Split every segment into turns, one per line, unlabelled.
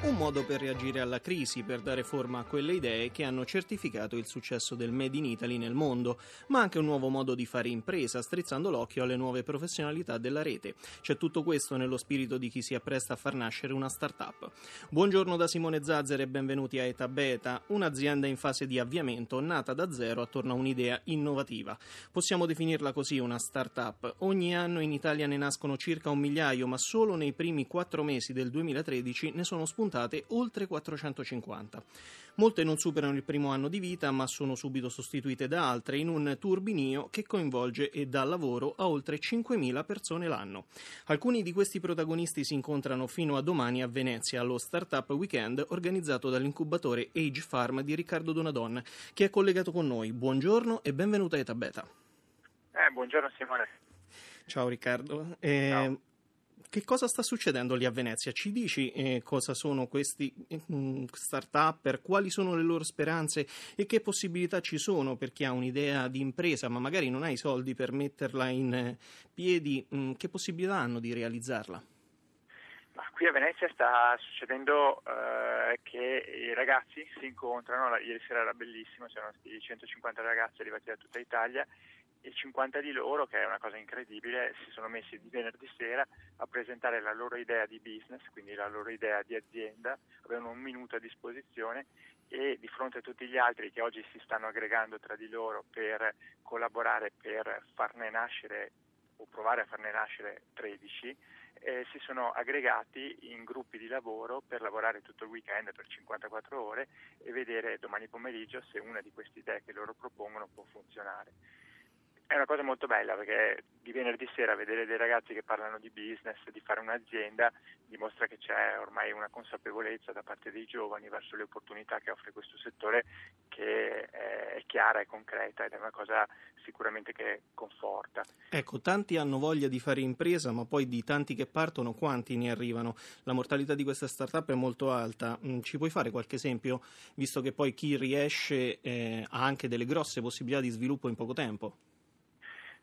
Un modo per reagire alla crisi, per dare forma a quelle idee che hanno certificato il successo del Made in Italy nel mondo, ma anche un nuovo modo di fare impresa, strizzando l'occhio alle nuove professionalità della rete. C'è tutto questo nello spirito di chi si appresta a far nascere una start-up. Buongiorno da Simone Zazzer e benvenuti a Eta Beta, un'azienda in fase di avviamento nata da zero attorno a un'idea innovativa. Possiamo definirla così una start-up. Ogni anno in Italia ne nascono circa un migliaio, ma solo nei primi quattro mesi del 2013 ne sono spuntate spuntate oltre 450. Molte non superano il primo anno di vita, ma sono subito sostituite da altre in un turbinio che coinvolge e dà lavoro a oltre 5.000 persone l'anno. Alcuni di questi protagonisti si incontrano fino a domani a Venezia allo Startup Weekend organizzato dall'incubatore Age Farm di Riccardo Donadon, che è collegato con noi. Buongiorno e benvenuta a Etabeta.
Eh, buongiorno Simone.
Ciao Riccardo. Eh, Ciao che cosa sta succedendo lì a Venezia? Ci dici eh, cosa sono questi mm, start-up, quali sono le loro speranze? E che possibilità ci sono per chi ha un'idea di impresa ma magari non ha i soldi per metterla in eh, piedi, mh, mm, che possibilità hanno di realizzarla?
Qui a Venezia sta succedendo eh, che i ragazzi si incontrano, ieri sera era bellissimo, c'erano 150 ragazzi arrivati da tutta Italia e 50 di loro, che è una cosa incredibile, si sono messi di venerdì sera a presentare la loro idea di business, quindi la loro idea di azienda, avevano un minuto a disposizione e di fronte a tutti gli altri che oggi si stanno aggregando tra di loro per collaborare per farne nascere o provare a farne nascere 13, eh, si sono aggregati in gruppi di lavoro per lavorare tutto il weekend per 54 ore e vedere domani pomeriggio se una di queste idee che loro propongono può funzionare. È una cosa molto bella perché di venerdì sera vedere dei ragazzi che parlano di business, di fare un'azienda, dimostra che c'è ormai una consapevolezza da parte dei giovani verso le opportunità che offre questo settore che è chiara e concreta ed è una cosa sicuramente che conforta.
Ecco, tanti hanno voglia di fare impresa, ma poi di tanti che partono, quanti ne arrivano? La mortalità di questa startup è molto alta. Mm, ci puoi fare qualche esempio, visto che poi chi riesce eh, ha anche delle grosse possibilità di sviluppo in poco tempo?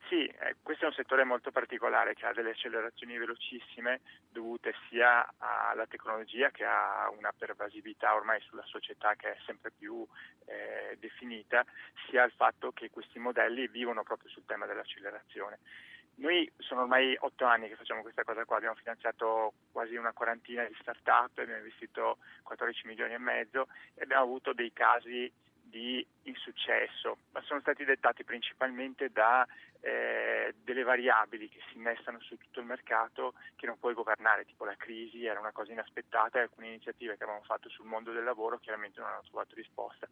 Sì, eh, questo è un settore molto particolare che ha delle accelerazioni velocissime dovute sia alla tecnologia che ha una pervasività ormai sulla società che è sempre più eh, definita, sia al fatto che questi modelli vivono proprio sul tema dell'accelerazione. Noi sono ormai otto anni che facciamo questa cosa qua, abbiamo finanziato quasi una quarantina di start-up, abbiamo investito 14 milioni e mezzo e abbiamo avuto dei casi di insuccesso, ma sono stati dettati principalmente da eh, delle variabili che si innestano su tutto il mercato che non puoi governare, tipo la crisi era una cosa inaspettata e alcune iniziative che avevamo fatto sul mondo del lavoro chiaramente non hanno trovato risposta.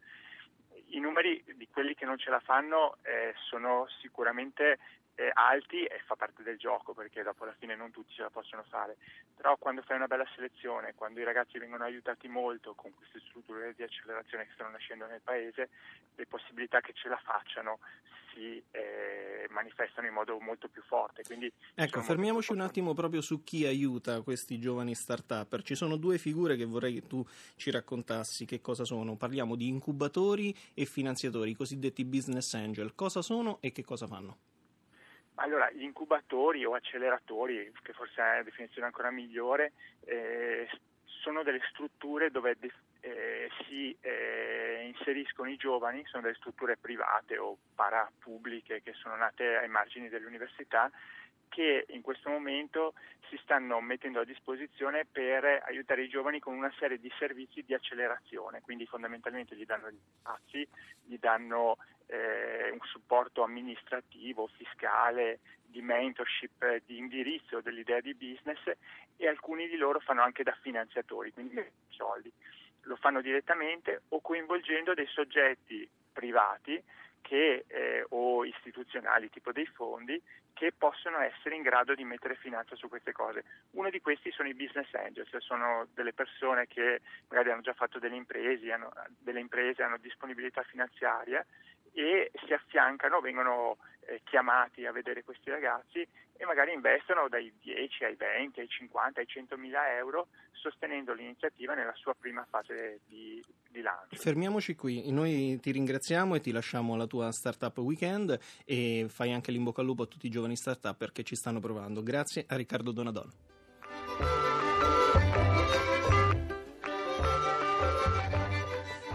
I numeri di quelli che non ce la fanno eh, sono sicuramente eh, alti e fa parte del gioco perché dopo alla fine non tutti ce la possono fare, però quando fai una bella selezione, quando i ragazzi vengono aiutati molto con queste strutture di accelerazione che stanno nascendo nel paese, le possibilità che ce la facciano si eh, manifestano in modo molto più forte. Quindi
ecco, fermiamoci un attimo proprio su chi aiuta questi giovani start-up. Ci sono due figure che vorrei che tu ci raccontassi che cosa sono. Parliamo di incubatori e finanziatori, i cosiddetti business angel. Cosa sono e che cosa fanno?
Allora, gli incubatori o acceleratori, che forse è una definizione ancora migliore, eh, sono delle strutture dove eh, si eh, inseriscono i giovani, sono delle strutture private o parapubbliche che sono nate ai margini delle università che in questo momento si stanno mettendo a disposizione per aiutare i giovani con una serie di servizi di accelerazione, quindi fondamentalmente gli danno gli spazi, gli danno eh, un supporto amministrativo, fiscale, di mentorship, di indirizzo dell'idea di business e alcuni di loro fanno anche da finanziatori, quindi soldi. Lo fanno direttamente o coinvolgendo dei soggetti privati che, eh, o istituzionali tipo dei fondi che possono essere in grado di mettere finanza su queste cose. Uno di questi sono i business angels, sono delle persone che magari hanno già fatto delle imprese, hanno, delle imprese, hanno disponibilità finanziaria e si affiancano, vengono eh, chiamati a vedere questi ragazzi e magari investono dai 10 ai 20, ai 50, ai 100 mila euro sostenendo l'iniziativa nella sua prima fase di, di lancio.
Fermiamoci qui, noi ti ringraziamo e ti lasciamo alla tua startup weekend e fai anche l'in bocca al lupo a tutti i giovani startup perché ci stanno provando. Grazie a Riccardo Donadon.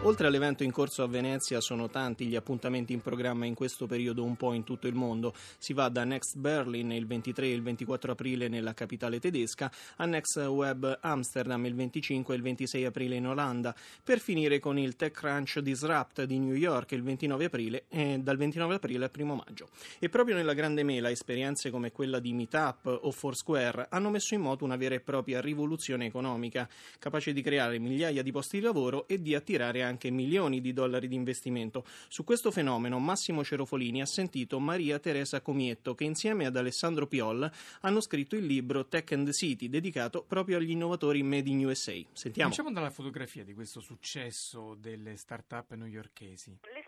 Oltre all'evento in corso a Venezia sono tanti gli appuntamenti in programma in questo periodo un po' in tutto il mondo. Si va da Next Berlin il 23 e il 24 aprile nella capitale tedesca a Next Web Amsterdam il 25 e il 26 aprile in Olanda, per finire con il TechCrunch Disrupt di New York il 29 aprile e dal 29 aprile al 1 maggio. E proprio nella Grande Mela esperienze come quella di Meetup o Foursquare hanno messo in moto una vera e propria rivoluzione economica, capace di creare migliaia di posti di lavoro e di attirare anche milioni di dollari di investimento. Su questo fenomeno Massimo Cerofolini ha sentito Maria Teresa Comietto che insieme ad Alessandro Piol hanno scritto il libro Tech and the City dedicato proprio agli innovatori made in USA. Sentiamo.
Cominciamo dalla fotografia di questo successo delle start-up newyorkesi.
Le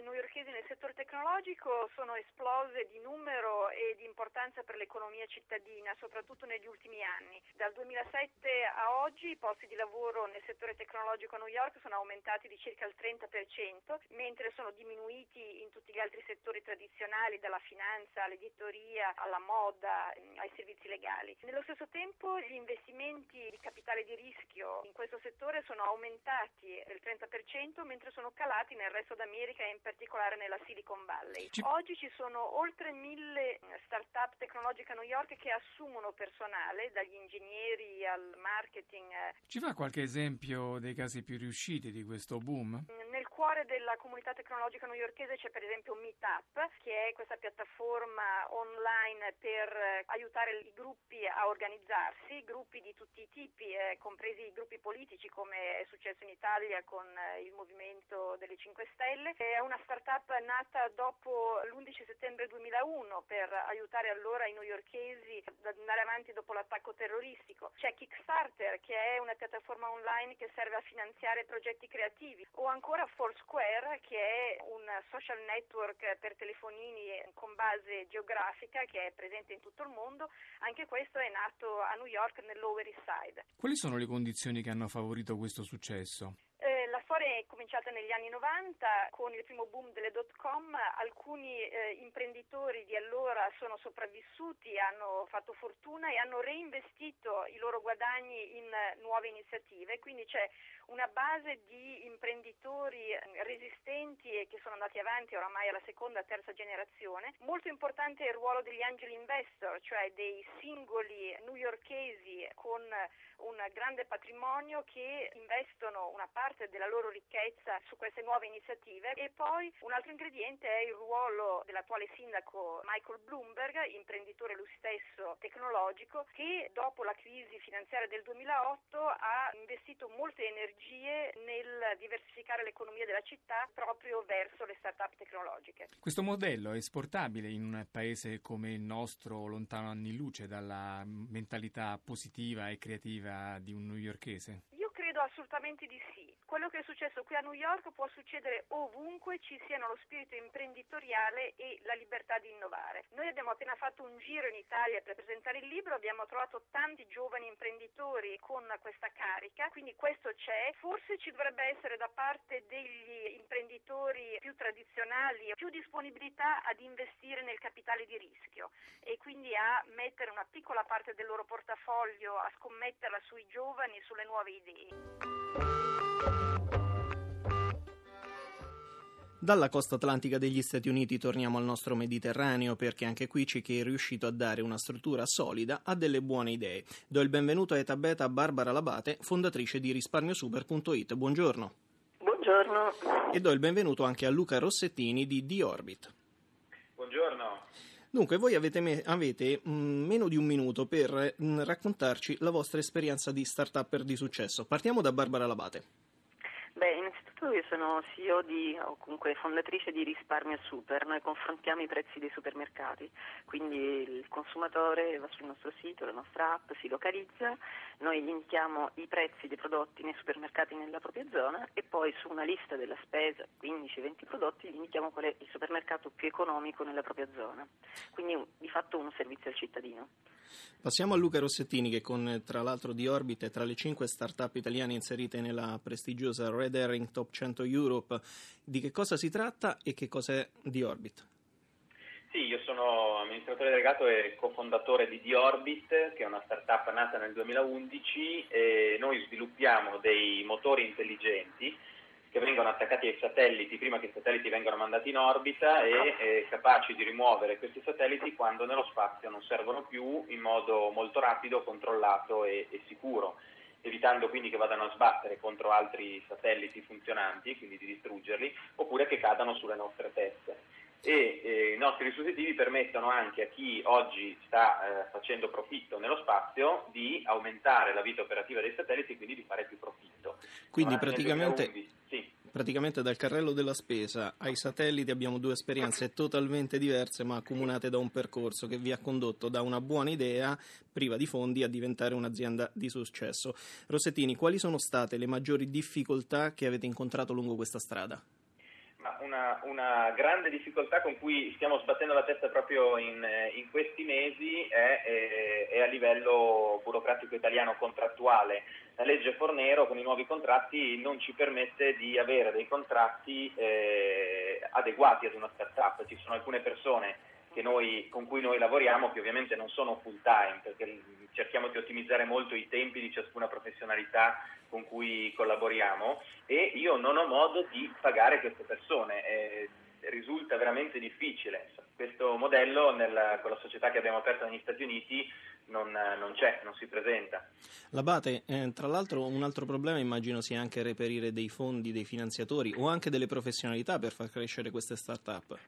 newyorkesi nel settore tecnologico sono esplose di numero e di importanza per l'economia cittadina, soprattutto negli ultimi anni. Dal 2007 a oggi i posti di lavoro nel settore tecnologico a New York sono aumentati di circa il 30%, mentre sono diminuiti in tutti gli altri settori tradizionali, dalla finanza all'editoria, alla moda, ai servizi legali. Nello stesso tempo gli investimenti di capitale di rischio in questo settore sono aumentati del 30%, mentre sono calati nel resto d'America e in particolare nella Silicon Valley. Oggi ci sono oltre mille start-up tecnologiche a New York che assumono personale, dagli ingegneri al marketing.
Ci fa qualche esempio dei casi più riusciti di questo boom?
Nel cuore della comunità tecnologica newyorkese c'è per esempio Meetup, che è questa piattaforma online per aiutare i gruppi a organizzarsi, gruppi di tutti i tipi, eh, compresi i gruppi politici come è successo in Italia con eh, il movimento delle 5 Stelle. È una startup nata dopo l'11 settembre 2001 per aiutare allora i newyorkesi ad andare avanti dopo l'attacco terroristico. C'è Kickstarter che è una piattaforma online che serve a finanziare progetti creativi o ancora Foursquare che è un social network per telefonini con base geografica che è presente in tutto il mondo. Anche questo è nato a New York nel Lower East Side.
Quali sono le condizioni che hanno favorito questo successo?
Storia è cominciata negli anni 90 con il primo boom delle dot com, alcuni eh, imprenditori di allora sono sopravvissuti, hanno fatto fortuna e hanno reinvestito i loro guadagni in nuove iniziative, quindi c'è una base di imprenditori eh, resistenti e che sono andati avanti oramai alla seconda e terza generazione. Molto importante è il ruolo degli angel investor, cioè dei singoli newyorkesi con un grande patrimonio che investono una parte della loro ricchezza su queste nuove iniziative e poi un altro ingrediente è il ruolo dell'attuale sindaco Michael Bloomberg, imprenditore lui stesso tecnologico, che dopo la crisi finanziaria del 2008 ha investito molte energie nel diversificare l'economia della città proprio verso le start-up tecnologiche.
Questo modello è esportabile in un paese come il nostro, lontano anni luce dalla mentalità positiva e creativa di un newyorkese?
Assolutamente di sì. Quello che è successo qui a New York può succedere ovunque ci siano lo spirito imprenditoriale e la libertà di innovare. Noi abbiamo appena fatto un giro in Italia per presentare il libro, abbiamo trovato tanti giovani imprenditori con questa carica, quindi questo c'è. Forse ci dovrebbe essere da parte degli imprenditori più tradizionali più disponibilità ad investire nel capitale di rischio e quindi a mettere una piccola parte del loro portafoglio, a scommetterla sui giovani, sulle nuove idee.
Dalla costa atlantica degli Stati Uniti torniamo al nostro Mediterraneo perché anche qui c'è chi è riuscito a dare una struttura solida a delle buone idee. Do il benvenuto a Eta Beta Barbara Labate, fondatrice di risparmiosuper.it. Buongiorno.
Buongiorno.
E do il benvenuto anche a Luca Rossettini di The Orbit.
Buongiorno.
Dunque, voi avete, me- avete mh, mm, meno di un minuto per mh, mm, raccontarci la vostra esperienza di start-upper di successo. Partiamo da Barbara Labate.
Beh, Lorenzo, io sono CEO di, o comunque fondatrice di Risparmio Super, noi confrontiamo i prezzi dei supermercati, quindi il consumatore va sul nostro sito, la nostra app, si localizza, noi gli indichiamo i prezzi dei prodotti nei supermercati nella propria zona e poi su una lista della spesa, 15-20 prodotti, gli indichiamo qual è il supermercato più economico nella propria zona, quindi di fatto un servizio al cittadino.
Passiamo a Luca Rossettini che con tra l'altro di Orbit è tra le cinque start-up italiane inserite nella prestigiosa Red Herring Top 100 Europe. Di che cosa si tratta e che cos'è di Orbit?
Sì, io sono amministratore delegato e cofondatore di Diorbit, che è una startup nata nel 2011 e noi sviluppiamo dei motori intelligenti che vengono attaccati ai satelliti prima che i satelliti vengano mandati in orbita e capaci di rimuovere questi satelliti quando nello spazio non servono più in modo molto rapido, controllato e, e sicuro, evitando quindi che vadano a sbattere contro altri satelliti funzionanti, quindi di distruggerli, oppure che cadano sulle nostre teste e eh, i nostri dispositivi permettono anche a chi oggi sta eh, facendo profitto nello spazio di aumentare la vita operativa dei satelliti e quindi di fare più profitto.
Quindi praticamente, sì. Praticamente, dal carrello della spesa ai satelliti abbiamo due esperienze totalmente diverse ma accomunate da un percorso che vi ha condotto da una buona idea priva di fondi a diventare un'azienda di successo. Rossettini, quali sono state le maggiori difficoltà che avete incontrato lungo questa strada?
Una, una, grande difficoltà con cui stiamo sbattendo la testa proprio in, in questi mesi è, è, è, a livello burocratico italiano contrattuale. La legge Fornero con i nuovi contratti non ci permette di avere dei contratti eh, adeguati ad una start-up. Ci sono alcune persone noi, con cui noi lavoriamo, che ovviamente non sono full time, perché cerchiamo di ottimizzare molto i tempi di ciascuna professionalità con cui collaboriamo e io non ho modo di pagare queste persone. Eh, risulta veramente difficile. Questo modello nel, con la società che abbiamo aperto negli Stati Uniti non, non c'è, non si presenta.
L'Abate, eh, tra l'altro un altro problema immagino sia anche reperire dei fondi, dei finanziatori o anche delle professionalità per far crescere queste start-up.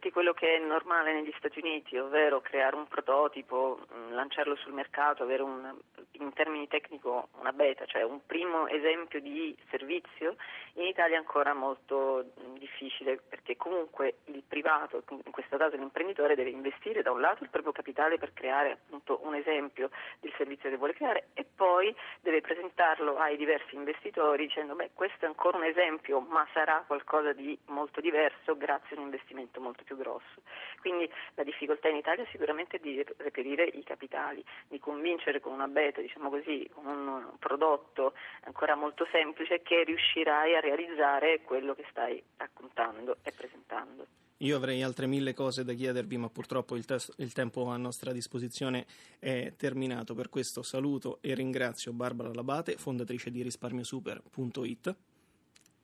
Effetti quello che è normale negli Stati Uniti, ovvero creare un prototipo, mm, lanciarlo sul mercato, avere un, in termini tecnico una beta, cioè un primo esempio di servizio, in Italia è ancora molto mm, difficile perché comunque il privato, in questo caso l'imprenditore, deve investire da un lato il proprio capitale per creare appunto un esempio del servizio che vuole creare e poi deve presentarlo ai diversi investitori dicendo beh questo è ancora un esempio ma sarà qualcosa di molto diverso grazie a un investimento molto più grosso. Quindi la difficoltà in Italia sicuramente è di reperire i capitali, di convincere con una beta, diciamo così, con un prodotto ancora molto semplice che riuscirai a realizzare quello che stai raccontando e presentando.
Io avrei altre mille cose da chiedervi, ma purtroppo il, tes- il, tempo a nostra disposizione è terminato. Per questo saluto e ringrazio Barbara Labate, fondatrice di risparmiosuper.it.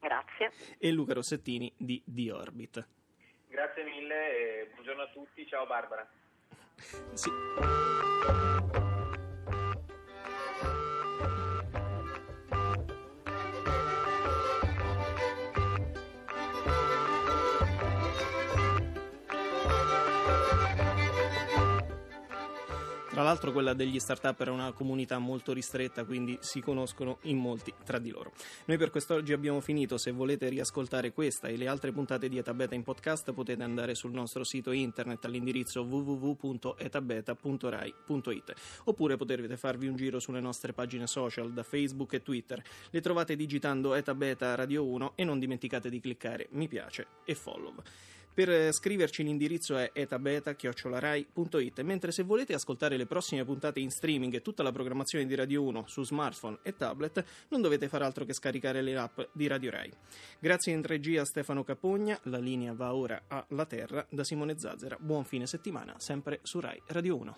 Grazie.
E Luca Rossettini di The Orbit.
Grazie mille e buongiorno a tutti, ciao Barbara.
Sì. Tra l'altro quella degli start-up era una comunità molto ristretta, quindi si conoscono in molti tra di loro. Noi per quest'oggi abbiamo finito, se volete riascoltare questa e le altre puntate di Etabeta in podcast potete andare sul nostro sito internet all'indirizzo www.etabeta.rai.it oppure potete farvi un giro sulle nostre pagine social da Facebook e Twitter. Le trovate digitando Etabeta Radio 1 e non dimenticate di cliccare mi piace e follow. Per scriverci l'indirizzo è etabeta.it, mentre se volete ascoltare le prossime puntate in streaming e tutta la programmazione di Radio 1 su smartphone e tablet, non dovete fare altro che scaricare le app di Radio Rai. Grazie in regia a Stefano Capogna, la linea va ora alla Terra da Simone Zazzera. Buon fine settimana, sempre su Rai Radio 1.